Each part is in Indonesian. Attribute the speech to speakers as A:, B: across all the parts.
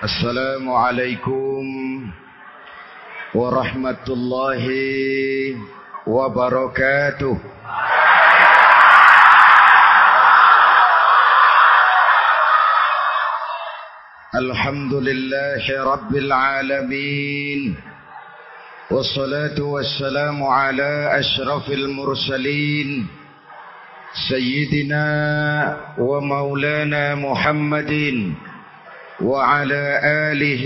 A: السلام عليكم ورحمة الله وبركاته الحمد لله رب العالمين والصلاة والسلام على أشرف المرسلين سيدنا ومولانا محمد وعلى آله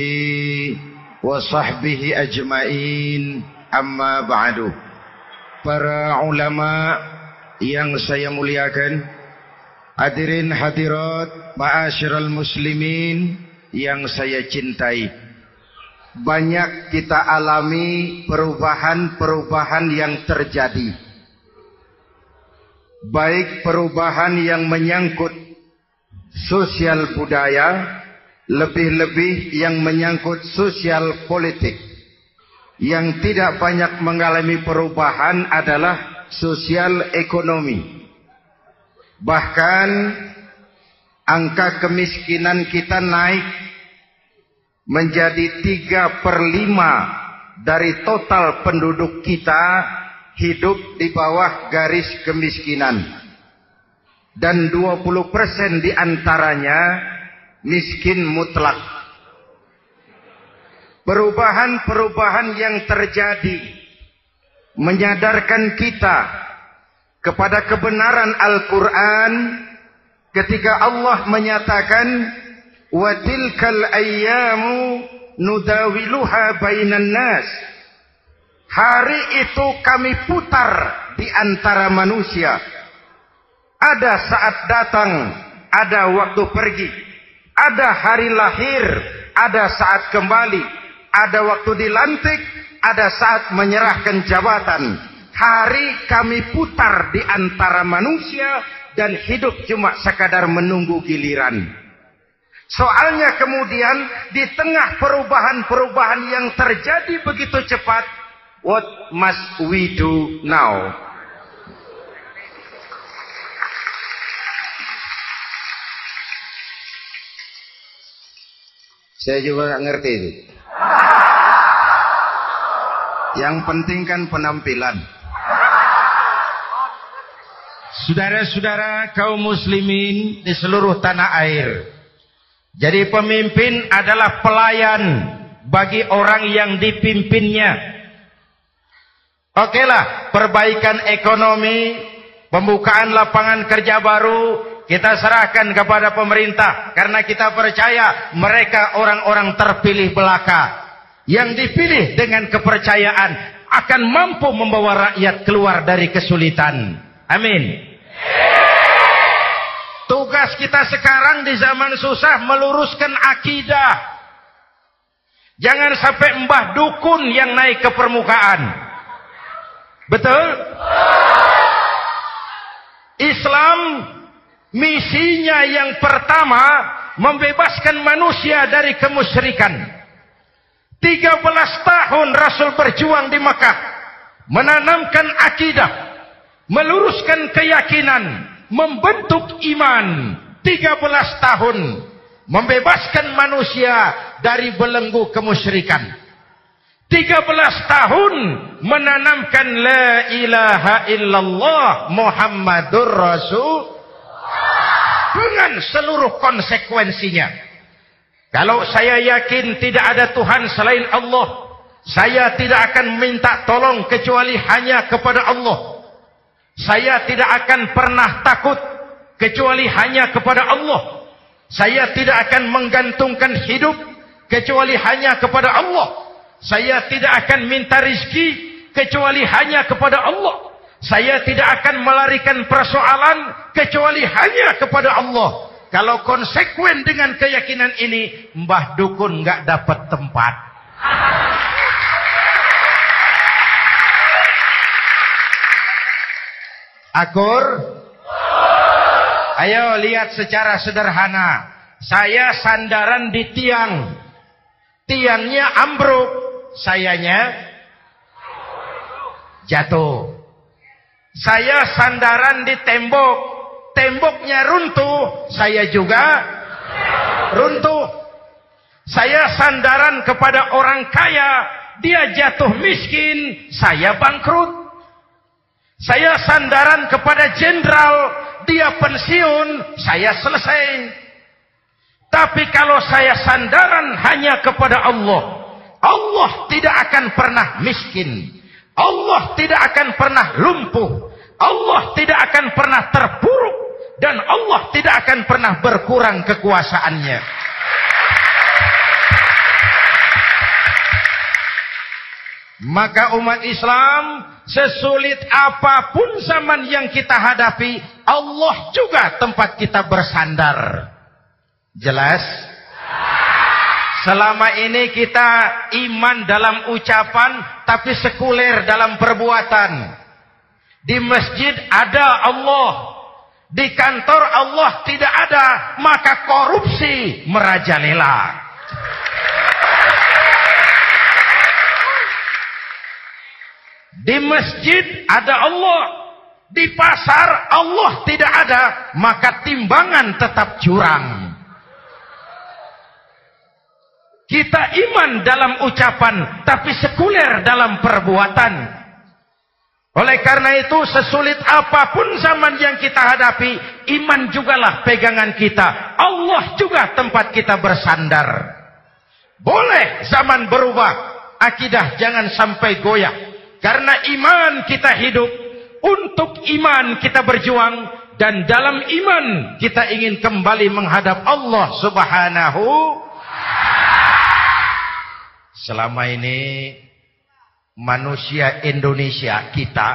A: وصحبه أجمعين أما بعد para ulama yang saya muliakan hadirin hadirat ma'asyiral muslimin yang saya cintai banyak kita alami perubahan-perubahan yang terjadi baik perubahan yang menyangkut sosial budaya lebih-lebih yang menyangkut sosial politik. Yang tidak banyak mengalami perubahan adalah sosial ekonomi. Bahkan angka kemiskinan kita naik menjadi tiga per lima dari total penduduk kita hidup di bawah garis kemiskinan. Dan 20% di antaranya miskin mutlak. Perubahan-perubahan yang terjadi menyadarkan kita kepada kebenaran Al-Quran ketika Allah menyatakan wa tilkal ayyamu nudawiluha bainan nas. Hari itu kami putar di antara manusia. Ada saat datang ada waktu pergi ada hari lahir, ada saat kembali, ada waktu dilantik, ada saat menyerahkan jabatan. Hari kami putar di antara manusia dan hidup cuma sekadar menunggu giliran. Soalnya kemudian di tengah perubahan-perubahan yang terjadi begitu cepat, what must we do now? Saya juga nggak ngerti itu. Yang penting kan penampilan. Saudara-saudara kaum muslimin di seluruh tanah air. Jadi pemimpin adalah pelayan bagi orang yang dipimpinnya. Okelah, perbaikan ekonomi, pembukaan lapangan kerja baru, kita serahkan kepada pemerintah karena kita percaya mereka orang-orang terpilih belaka yang dipilih dengan kepercayaan akan mampu membawa rakyat keluar dari kesulitan. Amin. Tugas kita sekarang di zaman susah meluruskan akidah. Jangan sampai mbah dukun yang naik ke permukaan. Betul? Islam Misinya yang pertama membebaskan manusia dari kemusyrikan. 13 tahun Rasul berjuang di Makkah menanamkan akidah, meluruskan keyakinan, membentuk iman. 13 tahun membebaskan manusia dari belenggu kemusyrikan. 13 tahun menanamkan la ilaha illallah Muhammadur Rasul dengan seluruh konsekuensinya. Kalau saya yakin tidak ada Tuhan selain Allah, saya tidak akan minta tolong kecuali hanya kepada Allah. Saya tidak akan pernah takut kecuali hanya kepada Allah. Saya tidak akan menggantungkan hidup kecuali hanya kepada Allah. Saya tidak akan minta rizki kecuali hanya kepada Allah. Saya tidak akan melarikan persoalan kecuali hanya kepada Allah. Kalau konsekuen dengan keyakinan ini, Mbah Dukun nggak dapat tempat. Akur? Ayo lihat secara sederhana. Saya sandaran di tiang. Tiangnya ambruk. Sayanya jatuh. Saya sandaran di tembok. Temboknya runtuh. Saya juga runtuh. Saya sandaran kepada orang kaya, dia jatuh miskin, saya bangkrut. Saya sandaran kepada jenderal, dia pensiun, saya selesai. Tapi kalau saya sandaran hanya kepada Allah, Allah tidak akan pernah miskin. Allah tidak akan pernah lumpuh. Allah tidak akan pernah terpuruk. Dan Allah tidak akan pernah berkurang kekuasaannya. Maka umat Islam sesulit apa pun zaman yang kita hadapi, Allah juga tempat kita bersandar. Jelas? Selama ini kita iman dalam ucapan tapi sekuler dalam perbuatan. Di masjid ada Allah. Di kantor Allah tidak ada, maka korupsi merajalela. Di masjid ada Allah. Di pasar Allah tidak ada. Maka timbangan tetap curang. Kita iman dalam ucapan. Tapi sekuler dalam perbuatan. Oleh karena itu sesulit apa pun zaman yang kita hadapi. Iman jugalah pegangan kita. Allah juga tempat kita bersandar. Boleh zaman berubah. Akidah jangan sampai goyah. Karena iman kita hidup, untuk iman kita berjuang, dan dalam iman kita ingin kembali menghadap Allah subhanahu. Selama ini manusia Indonesia kita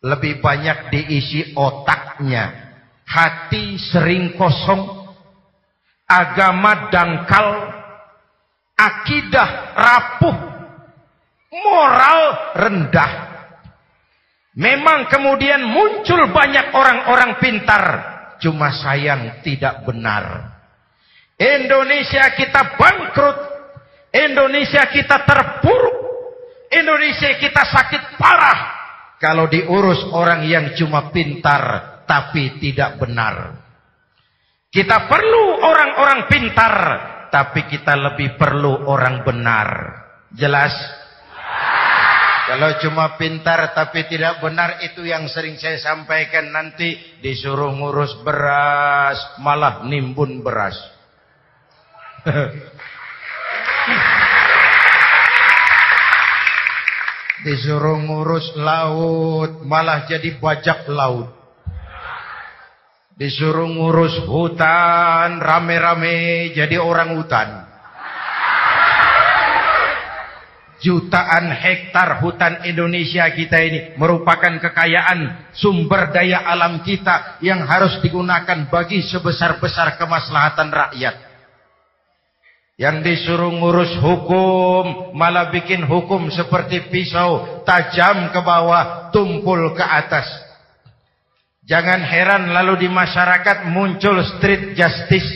A: lebih banyak diisi otaknya. Hati sering kosong, agama dangkal, akidah rapuh, moral rendah. Memang kemudian muncul banyak orang-orang pintar, cuma sayang tidak benar. Indonesia kita bangkrut, Indonesia kita terpuruk, Indonesia kita sakit parah kalau diurus orang yang cuma pintar tapi tidak benar. Kita perlu orang-orang pintar, tapi kita lebih perlu orang benar. Jelas? Kalau cuma pintar tapi tidak benar itu yang sering saya sampaikan nanti disuruh ngurus beras malah nimbun beras. disuruh ngurus laut malah jadi bajak laut. Disuruh ngurus hutan rame-rame jadi orang hutan. Jutaan hektar hutan Indonesia kita ini merupakan kekayaan sumber daya alam kita yang harus digunakan bagi sebesar-besar kemaslahatan rakyat. Yang disuruh ngurus hukum, malah bikin hukum seperti pisau, tajam ke bawah, tumpul ke atas. Jangan heran lalu di masyarakat muncul street justice,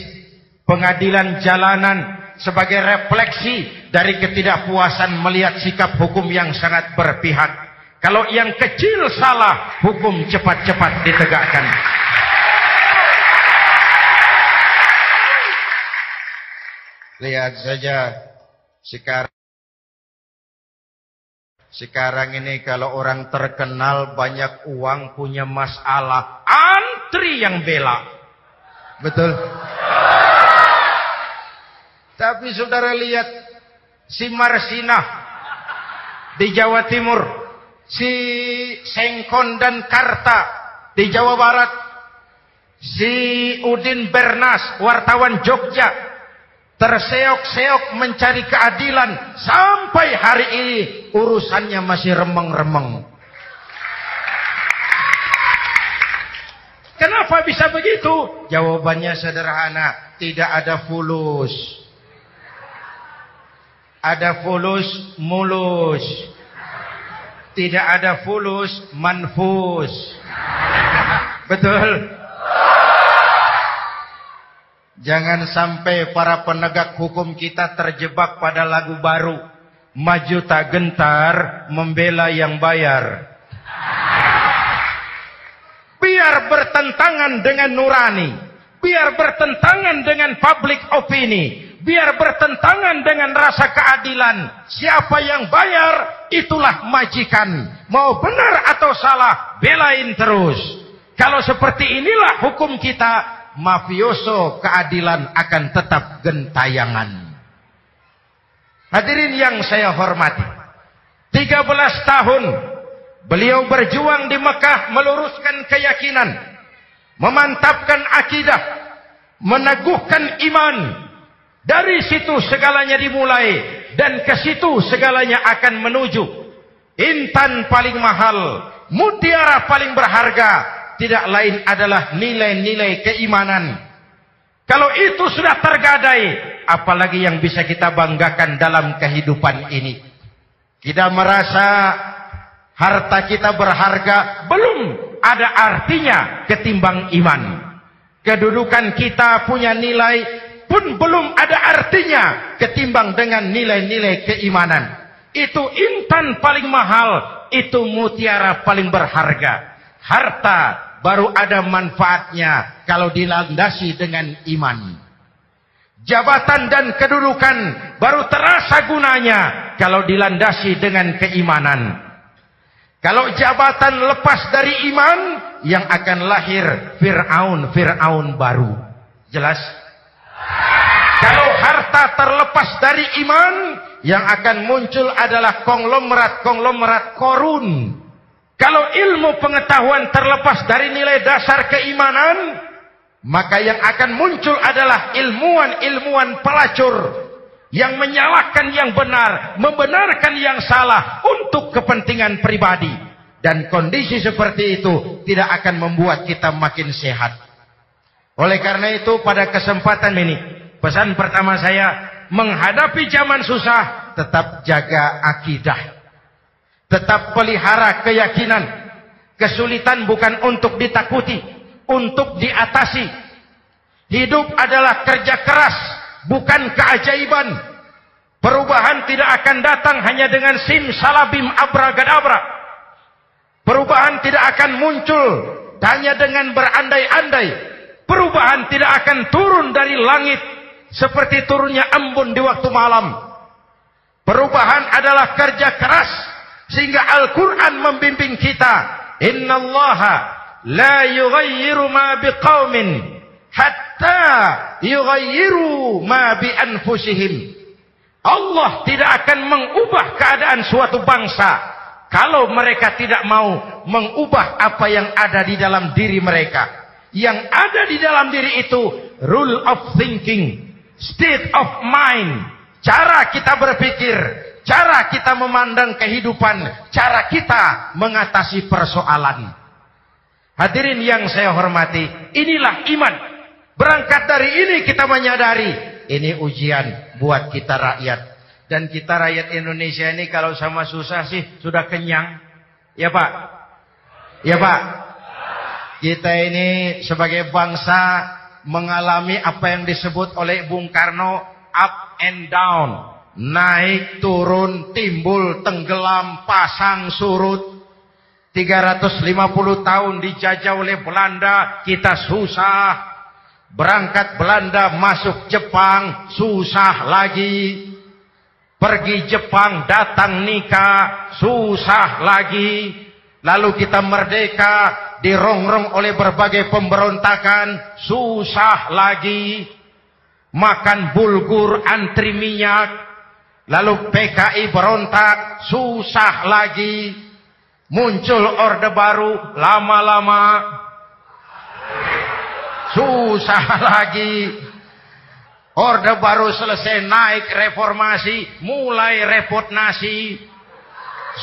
A: pengadilan jalanan, sebagai refleksi dari ketidakpuasan melihat sikap hukum yang sangat berpihak. Kalau yang kecil salah, hukum cepat-cepat ditegakkan. Lihat saja sekarang sekarang ini kalau orang terkenal banyak uang punya masalah, antri yang bela. Betul? Tapi saudara lihat si Marsina di Jawa Timur, si Sengkon dan Karta di Jawa Barat, si Udin Bernas wartawan Jogja terseok-seok mencari keadilan sampai hari ini urusannya masih remeng-remeng. Kenapa bisa begitu? Jawabannya sederhana, tidak ada fulus. Ada fulus mulus. Tidak ada fulus manfus. Betul? Jangan sampai para penegak hukum kita terjebak pada lagu baru. Maju tak gentar, membela yang bayar. Biar bertentangan dengan nurani. Biar bertentangan dengan public opini biar bertentangan dengan rasa keadilan. Siapa yang bayar, itulah majikan. Mau benar atau salah, belain terus. Kalau seperti inilah hukum kita, mafioso keadilan akan tetap gentayangan. Hadirin yang saya hormati. 13 tahun beliau berjuang di Mekah meluruskan keyakinan, memantapkan akidah, meneguhkan iman. Dari situ segalanya dimulai dan ke situ segalanya akan menuju. Intan paling mahal, mutiara paling berharga, tidak lain adalah nilai-nilai keimanan. Kalau itu sudah tergadai, apalagi yang bisa kita banggakan dalam kehidupan ini. Kita merasa harta kita berharga, belum ada artinya ketimbang iman. Kedudukan kita punya nilai pun belum ada artinya ketimbang dengan nilai-nilai keimanan. Itu intan paling mahal, itu mutiara paling berharga. Harta baru ada manfaatnya kalau dilandasi dengan iman. Jabatan dan kedudukan baru terasa gunanya kalau dilandasi dengan keimanan. Kalau jabatan lepas dari iman, yang akan lahir Fir'aun, Fir'aun baru. Jelas? Kalau harta terlepas dari iman, yang akan muncul adalah konglomerat-konglomerat korun. Kalau ilmu pengetahuan terlepas dari nilai dasar keimanan, maka yang akan muncul adalah ilmuwan-ilmuwan pelacur yang menyalahkan yang benar, membenarkan yang salah untuk kepentingan pribadi. Dan kondisi seperti itu tidak akan membuat kita makin sehat. Oleh karena itu pada kesempatan ini, pesan pertama saya, menghadapi zaman susah, tetap jaga akidah. Tetap pelihara keyakinan. Kesulitan bukan untuk ditakuti, untuk diatasi. Hidup adalah kerja keras, bukan keajaiban. Perubahan tidak akan datang hanya dengan sim salabim abragadabra. Perubahan tidak akan muncul hanya dengan berandai-andai. Perubahan tidak akan turun dari langit seperti turunnya embun di waktu malam. Perubahan adalah kerja keras sehingga Al-Quran membimbing kita. Inna la yughayyiru ma biqaumin hatta yughayyiru ma bi anfusihim. Allah tidak akan mengubah keadaan suatu bangsa kalau mereka tidak mau mengubah apa yang ada di dalam diri mereka. Yang ada di dalam diri itu rule of thinking, state of mind, cara kita berpikir, cara kita memandang kehidupan, cara kita mengatasi persoalan. Hadirin yang saya hormati, inilah iman. Berangkat dari ini kita menyadari ini ujian buat kita rakyat. Dan kita rakyat Indonesia ini kalau sama susah sih sudah kenyang. Ya Pak? Ya Pak? Kita ini sebagai bangsa mengalami apa yang disebut oleh Bung Karno up and down. Naik, turun, timbul, tenggelam, pasang, surut. 350 tahun dijajah oleh Belanda, kita susah. Berangkat Belanda masuk Jepang, susah lagi. Pergi Jepang, datang nikah, susah lagi. Lalu kita merdeka, dirongrong oleh berbagai pemberontakan, susah lagi. Makan bulgur, antri minyak. Lalu PKI berontak, susah lagi. Muncul orde baru, lama-lama. Susah lagi. Orde baru selesai naik reformasi, mulai repot nasi.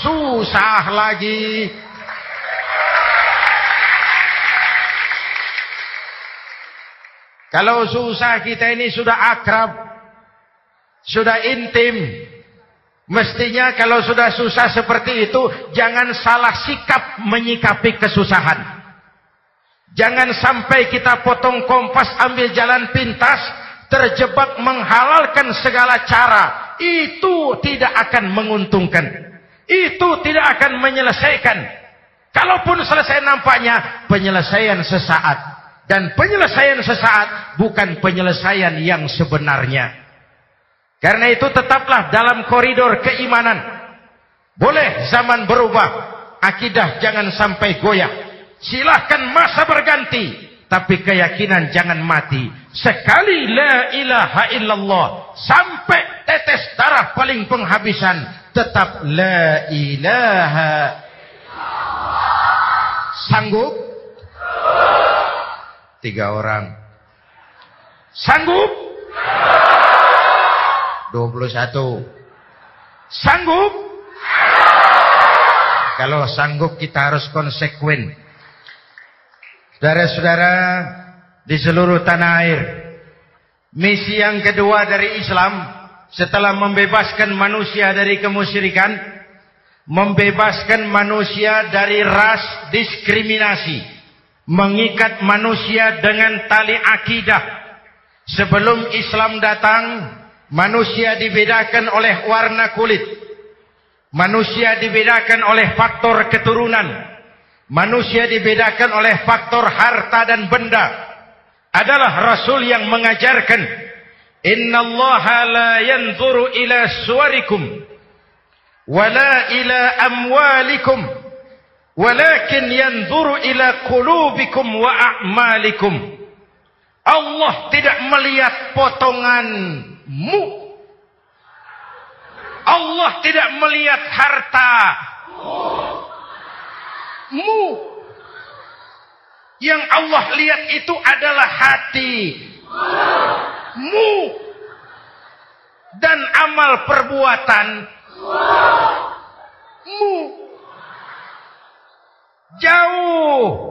A: Susah lagi. Kalau susah kita ini sudah akrab, sudah intim. Mestinya kalau sudah susah seperti itu, jangan salah sikap menyikapi kesusahan. Jangan sampai kita potong kompas ambil jalan pintas, terjebak menghalalkan segala cara, itu tidak akan menguntungkan. Itu tidak akan menyelesaikan. Kalaupun selesai nampaknya penyelesaian sesaat. Dan penyelesaian sesaat bukan penyelesaian yang sebenarnya. Karena itu tetaplah dalam koridor keimanan. Boleh zaman berubah. Akidah jangan sampai goyah. Silahkan masa berganti. Tapi keyakinan jangan mati. Sekali la ilaha illallah. Sampai tetes darah paling penghabisan. Tetap la ilaha Sanggup? Tiga orang. Sanggup? 21. Sanggup? Kalau sanggup kita harus konsekuen. Saudara-saudara di seluruh tanah air. Misi yang kedua dari Islam setelah membebaskan manusia dari kemusyrikan, membebaskan manusia dari ras diskriminasi, mengikat manusia dengan tali akidah. Sebelum Islam datang, Manusia dibedakan oleh warna kulit. Manusia dibedakan oleh faktor keturunan. Manusia dibedakan oleh faktor harta dan benda. Adalah Rasul yang mengajarkan. Inna Allah la yanzuru ila suarikum. Wala ila amwalikum. Walakin yanzuru ila qulubikum wa a'malikum. Allah tidak melihat potongan mu. Allah tidak melihat harta mu. Yang Allah lihat itu adalah hati mu. Dan amal perbuatan mu. Jauh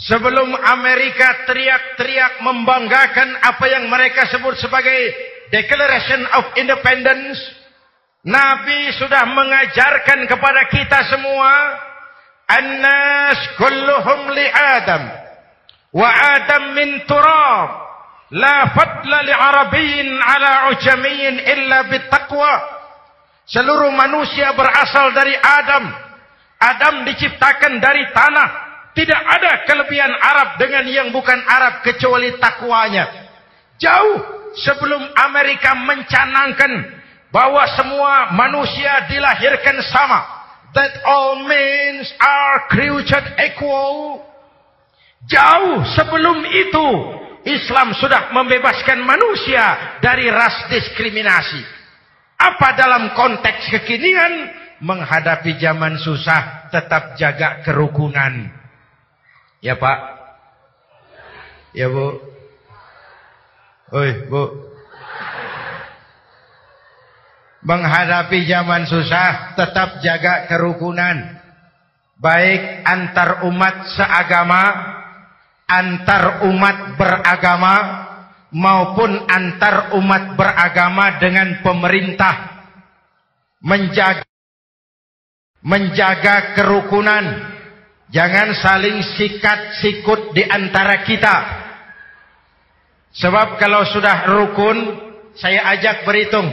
A: Sebelum Amerika teriak-teriak membanggakan apa yang mereka sebut sebagai Declaration of Independence, Nabi sudah mengajarkan kepada kita semua, An-nas kulluhum li Adam, wa Adam min turab, la fadla li Arabiyyin ala ujamiyyin illa bitaqwa. Seluruh manusia berasal dari Adam. Adam diciptakan dari tanah. Tidak ada kelebihan Arab dengan yang bukan Arab kecuali takwanya. Jauh sebelum Amerika mencanangkan bahwa semua manusia dilahirkan sama. That all men are created equal. Jauh sebelum itu Islam sudah membebaskan manusia dari ras diskriminasi. Apa dalam konteks kekinian menghadapi zaman susah tetap jaga kerukunan. Ya Pak. Ya Bu. Oi Bu. Menghadapi zaman susah tetap jaga kerukunan. Baik antar umat seagama, antar umat beragama, maupun antar umat beragama dengan pemerintah. Menjaga, menjaga kerukunan Jangan saling sikat sikut di antara kita. Sebab kalau sudah rukun, saya ajak berhitung.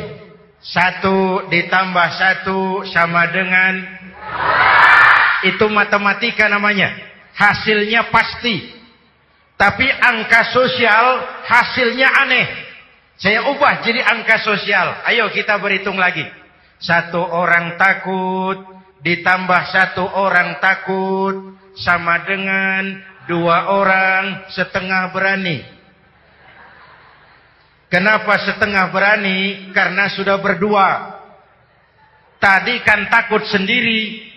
A: Satu ditambah satu sama dengan... Itu matematika namanya. Hasilnya pasti. Tapi angka sosial hasilnya aneh. Saya ubah jadi angka sosial. Ayo kita berhitung lagi. Satu orang takut, ditambah satu orang takut sama dengan dua orang setengah berani. Kenapa setengah berani? Karena sudah berdua. Tadi kan takut sendiri.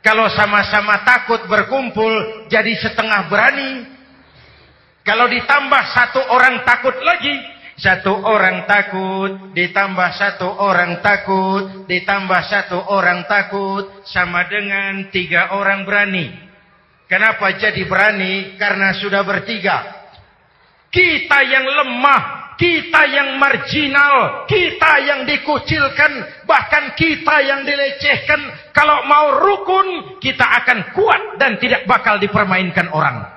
A: Kalau sama-sama takut berkumpul jadi setengah berani. Kalau ditambah satu orang takut lagi satu orang takut, ditambah satu orang takut, ditambah satu orang takut, sama dengan tiga orang berani. Kenapa jadi berani? Karena sudah bertiga. Kita yang lemah, kita yang marginal, kita yang dikucilkan, bahkan kita yang dilecehkan. Kalau mau rukun, kita akan kuat dan tidak bakal dipermainkan orang.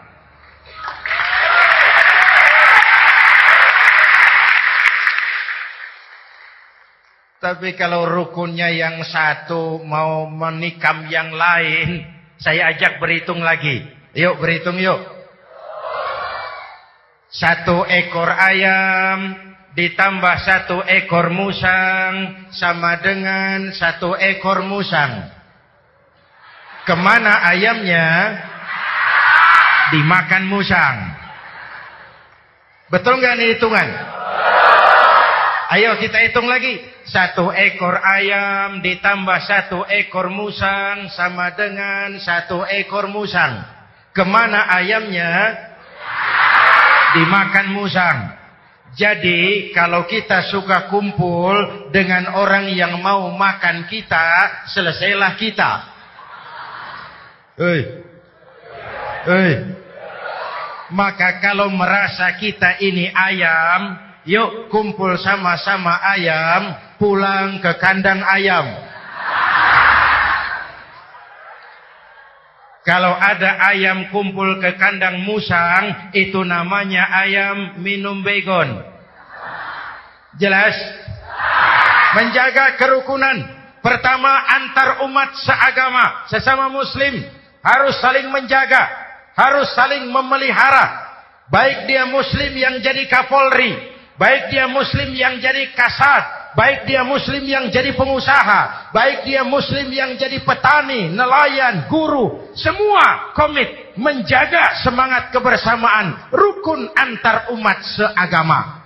A: Tapi kalau rukunnya yang satu mau menikam yang lain, saya ajak berhitung lagi. Yuk berhitung yuk. Satu ekor ayam ditambah satu ekor musang sama dengan satu ekor musang. Ke mana ayamnya? Dimakan musang. Betul nggak nih hitungan? Ayo kita hitung lagi. Satu ekor ayam ditambah satu ekor musang sama dengan satu ekor musang. Ke mana ayamnya? Dimakan musang. Jadi kalau kita suka kumpul dengan orang yang mau makan kita, selesailah kita. Hei. Hei. Maka kalau merasa kita ini ayam, Yuk kumpul sama-sama ayam, pulang ke kandang ayam. Kalau ada ayam kumpul ke kandang musang, itu namanya ayam minum begon. Jelas? Menjaga kerukunan. Pertama antar umat seagama, sesama muslim. Harus saling menjaga. Harus saling memelihara. Baik dia muslim yang jadi kapolri. Baik dia muslim yang jadi kasat, baik dia muslim yang jadi pengusaha, baik dia muslim yang jadi petani, nelayan, guru, semua komit menjaga semangat kebersamaan, rukun antar umat seagama.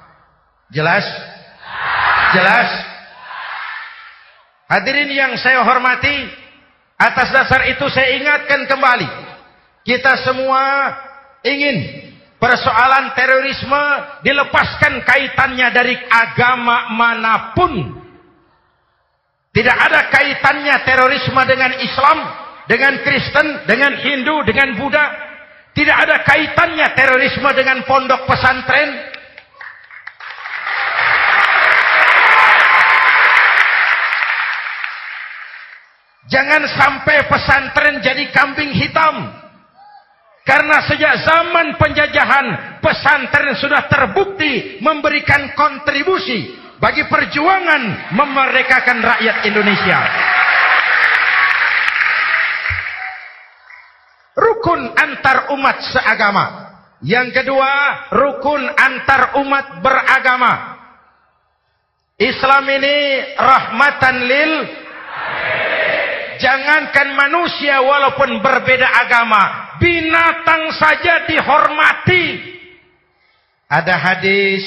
A: Jelas? Jelas? Hadirin yang saya hormati, atas dasar itu saya ingatkan kembali, kita semua ingin Persoalan terorisme dilepaskan kaitannya dari agama mana pun. Tidak ada kaitannya terorisme dengan Islam, dengan Kristen, dengan Hindu, dengan Buddha. Tidak ada kaitannya terorisme dengan pondok pesantren. Jangan sampai pesantren jadi kambing hitam. Karena sejak zaman penjajahan pesantren sudah terbukti memberikan kontribusi bagi perjuangan memerdekakan rakyat Indonesia. Rukun antar umat seagama. Yang kedua, rukun antar umat beragama. Islam ini rahmatan lil Jangankan manusia walaupun berbeda agama, binatang saja dihormati. Ada hadis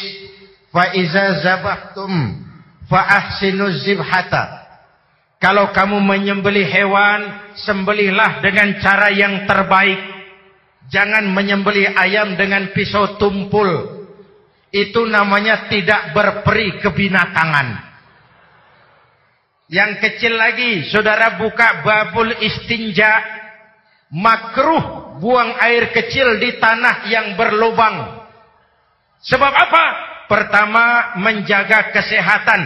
A: fa iza zabahtum fa ahsinu zibhata. Kalau kamu menyembelih hewan, sembelihlah dengan cara yang terbaik. Jangan menyembelih ayam dengan pisau tumpul. Itu namanya tidak berperi kebinatangan. Yang kecil lagi, saudara buka babul istinja makruh buang air kecil di tanah yang berlubang. Sebab apa? Pertama, menjaga kesehatan.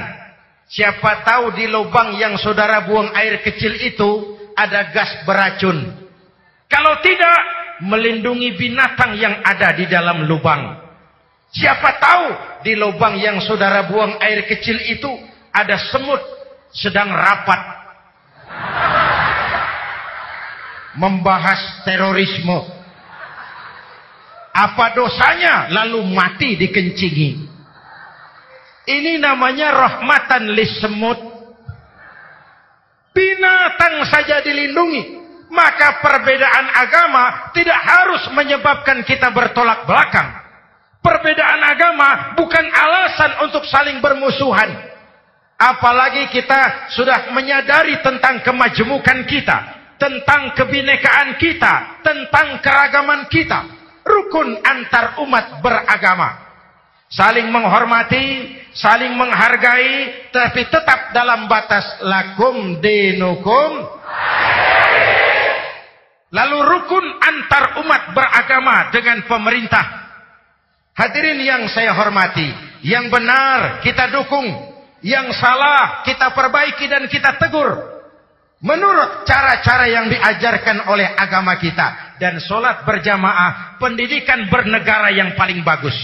A: Siapa tahu di lubang yang saudara buang air kecil itu ada gas beracun. Kalau tidak, melindungi binatang yang ada di dalam lubang. Siapa tahu di lubang yang saudara buang air kecil itu ada semut sedang rapat membahas terorisme. Apa dosanya lalu mati dikencingi? Ini namanya rahmatan lisemut. Binatang saja dilindungi. Maka perbedaan agama tidak harus menyebabkan kita bertolak belakang. Perbedaan agama bukan alasan untuk saling bermusuhan. Apalagi kita sudah menyadari tentang kemajemukan kita tentang kebinekaan kita, tentang keragaman kita, rukun antar umat beragama. Saling menghormati, saling menghargai, tapi tetap dalam batas lakum dinukum. Lalu rukun antar umat beragama dengan pemerintah. Hadirin yang saya hormati, yang benar kita dukung, yang salah kita perbaiki dan kita tegur. Menurut cara-cara yang diajarkan oleh agama kita. Dan sholat berjamaah, pendidikan bernegara yang paling bagus.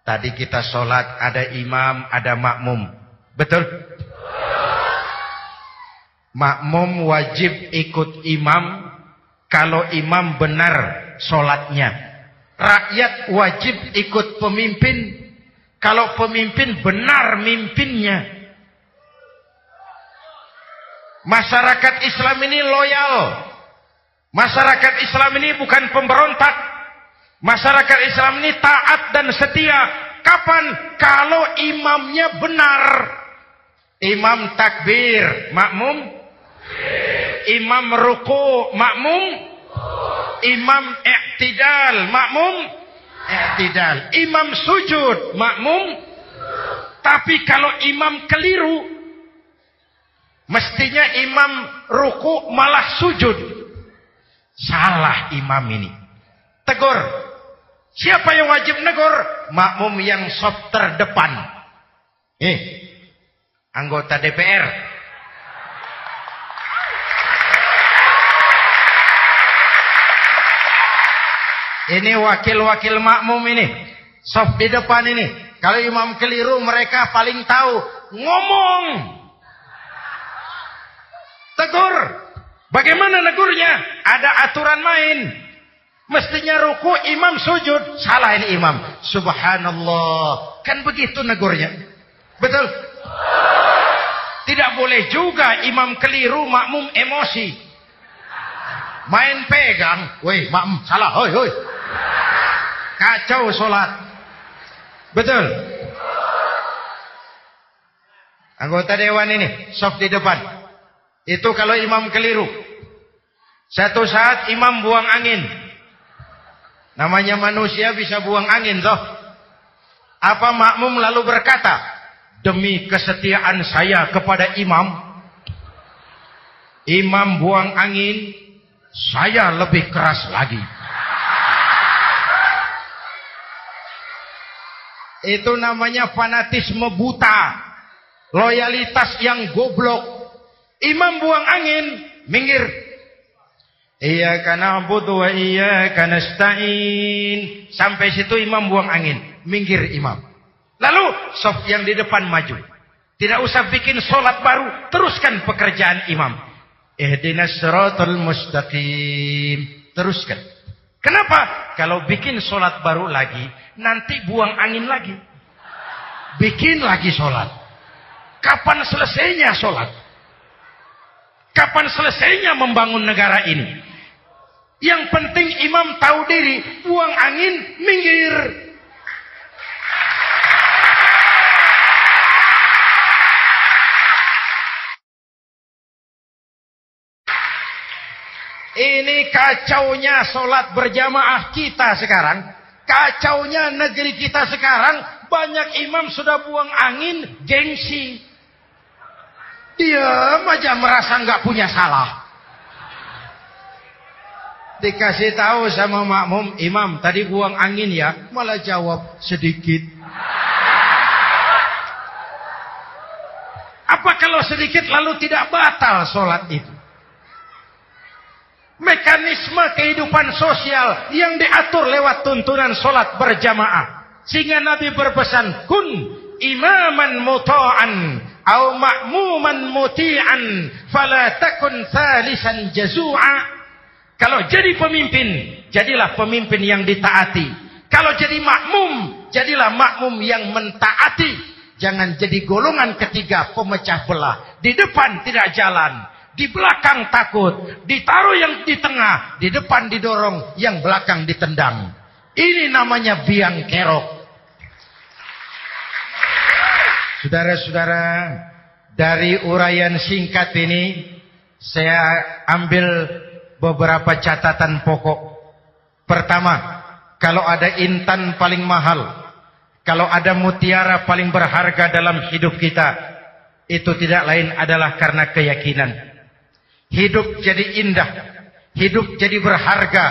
A: Tadi kita sholat, ada imam, ada makmum. Betul? Makmum wajib ikut imam kalau imam benar sholatnya. Rakyat wajib ikut pemimpin Kalau pemimpin benar mimpinnya. Masyarakat Islam ini loyal. Masyarakat Islam ini bukan pemberontak. Masyarakat Islam ini taat dan setia. Kapan? Kalau imamnya benar. Imam takbir, makmum. Imam ruku, makmum. Imam i'tidal, makmum i'tidal. Imam sujud, makmum. Tapi kalau imam keliru, mestinya imam ruku malah sujud. Salah imam ini. Tegur. Siapa yang wajib negur? Makmum yang sop terdepan. Eh, anggota DPR Ini wakil-wakil makmum ini. Sof di depan ini. Kalau imam keliru mereka paling tahu. Ngomong. Tegur. Bagaimana negurnya? Ada aturan main. Mestinya ruku imam sujud. Salah ini imam. Subhanallah. Kan begitu negurnya. Betul? Tidak boleh juga imam keliru makmum emosi. Main pegang. Woi makmum salah. Hoi hoi. Kacau sholat. Betul. Anggota dewan ini, soft di depan. Itu kalau imam keliru. Satu saat imam buang angin. Namanya manusia bisa buang angin toh. Apa makmum lalu berkata, demi kesetiaan saya kepada imam, imam buang angin, saya lebih keras lagi. Itu namanya fanatisme buta. Loyalitas yang goblok. Imam buang angin, minggir. Iya karena butuh iya karena stain. Sampai situ imam buang angin, minggir imam. Lalu sof yang di depan maju. Tidak usah bikin sholat baru, teruskan pekerjaan imam. Ihdinas siratal mustaqim. Teruskan. Kenapa? Kalau bikin sholat baru lagi, nanti buang angin lagi. Bikin lagi sholat. Kapan selesainya sholat? Kapan selesainya membangun negara ini? Yang penting imam tahu diri, buang angin, minggir. Ini kacaunya sholat berjamaah kita sekarang. Kacaunya negeri kita sekarang banyak imam sudah buang angin gengsi. Dia aja merasa nggak punya salah. Dikasih tahu sama makmum, imam tadi buang angin ya, malah jawab sedikit. Apa kalau sedikit lalu tidak batal sholat itu? mekanisme kehidupan sosial yang diatur lewat tuntunan solat berjamaah. Sehingga Nabi berpesan, kun imaman muta'an au ma'muman muti'an fala takun thalisan jazu'a. Kalau jadi pemimpin, jadilah pemimpin yang ditaati. Kalau jadi makmum, jadilah makmum yang mentaati. Jangan jadi golongan ketiga pemecah belah. Di depan tidak jalan, di belakang takut, ditaruh yang di tengah, di depan didorong, yang belakang ditendang. Ini namanya biang kerok. Saudara-saudara, dari uraian singkat ini, saya ambil beberapa catatan pokok. Pertama, kalau ada intan paling mahal, kalau ada mutiara paling berharga dalam hidup kita, itu tidak lain adalah karena keyakinan. Hidup jadi indah. Hidup jadi berharga.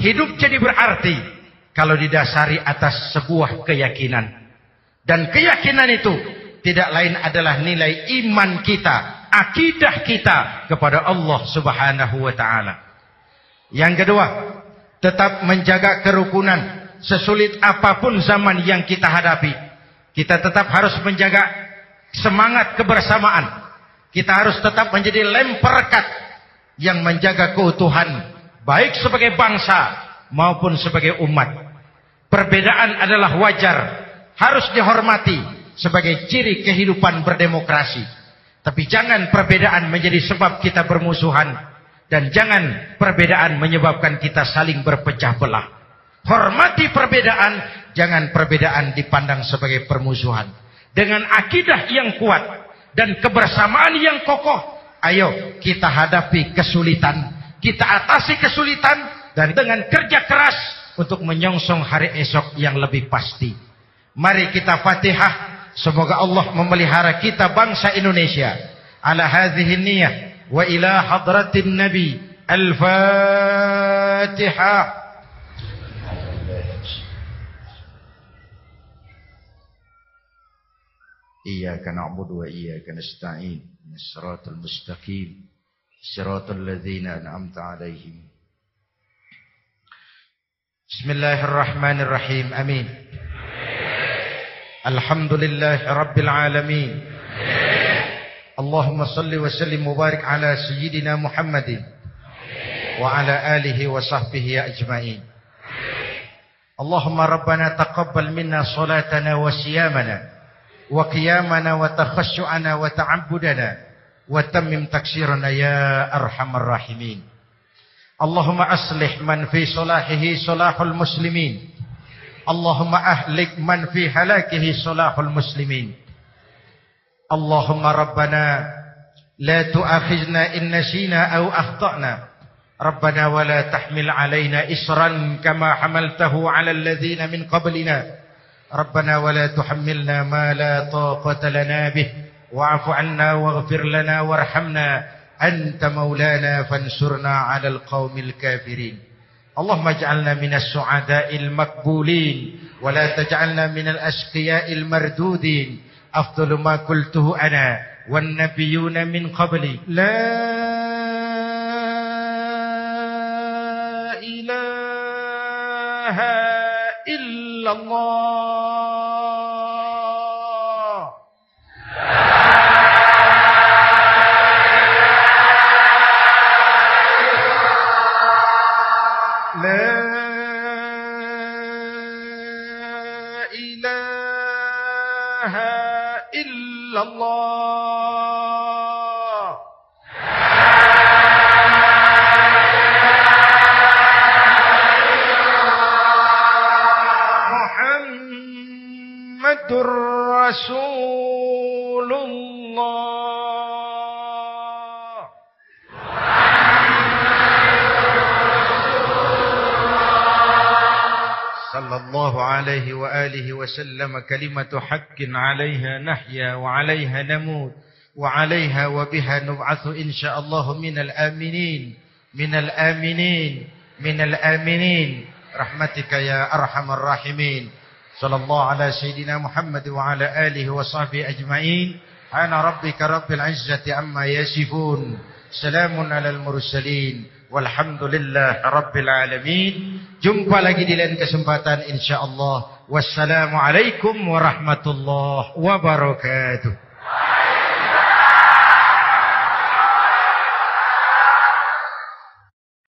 A: Hidup jadi berarti. Kalau didasari atas sebuah keyakinan. Dan keyakinan itu tidak lain adalah nilai iman kita. Akidah kita kepada Allah subhanahu wa ta'ala. Yang kedua, tetap menjaga kerukunan. Sesulit apa pun zaman yang kita hadapi. Kita tetap harus menjaga semangat kebersamaan. Kita harus tetap menjadi lem perekat yang menjaga keutuhan baik sebagai bangsa maupun sebagai umat. Perbedaan adalah wajar harus dihormati sebagai ciri kehidupan berdemokrasi. Tapi jangan perbedaan menjadi sebab kita bermusuhan dan jangan perbedaan menyebabkan kita saling berpecah belah. Hormati perbedaan, jangan perbedaan dipandang sebagai permusuhan. Dengan akidah yang kuat dan kebersamaan yang kokoh, ayo kita hadapi kesulitan, kita atasi kesulitan dan dengan kerja keras untuk menyongsong hari esok yang lebih pasti. Mari kita Fatihah. Semoga Allah memelihara kita bangsa Indonesia. Ala hadhihi niyyah wa ila hadratin nabi. al-Fatihah Iyyaka na'budu wa iyyaka nasta'in. Ihdinas siratal mustaqim. Siratal ladzina an'amta 'alaihim. Bismillahirrahmanirrahim. Amin. الحمد لله رب العالمين اللهم صل وسلم وبارك على سيدنا محمد وعلى آله وصحبه أجمعين اللهم ربنا تقبل منا صلاتنا وصيامنا وقيامنا وتخشعنا وتعبدنا وتمم تكسيرنا يا أرحم الراحمين اللهم أصلح من في صلاحه صلاح المسلمين اللهم أهلك من في هلاكه صلاح المسلمين اللهم ربنا لا تؤاخذنا إن نسينا أو أخطأنا ربنا ولا تحمل علينا إسرا كما حملته على الذين من قبلنا ربنا ولا تحملنا ما لا طاقة لنا به واعف عنا واغفر لنا وارحمنا أنت مولانا فانصرنا على القوم الكافرين اللهم اجعلنا من السعداء المقبولين ولا تجعلنا من الأشقياء المردودين. أفضل ما قلته أنا والنبيون من قبلي. لا إله إلا الله. عليه وآله وسلم كلمة حق عليها نحيا وعليها نموت وعليها وبها نبعث إن شاء الله من الآمنين من الآمنين من الآمنين. رحمتك يا أرحم الراحمين. صلى الله على سيدنا محمد وعلى آله وصحبه أجمعين أنا ربك رب العزة عما يصفون سلام على المرسلين Walhamdulillah Rabbil Alamin. Jumpa lagi di lain kesempatan insyaAllah. Wassalamualaikum warahmatullahi wabarakatuh.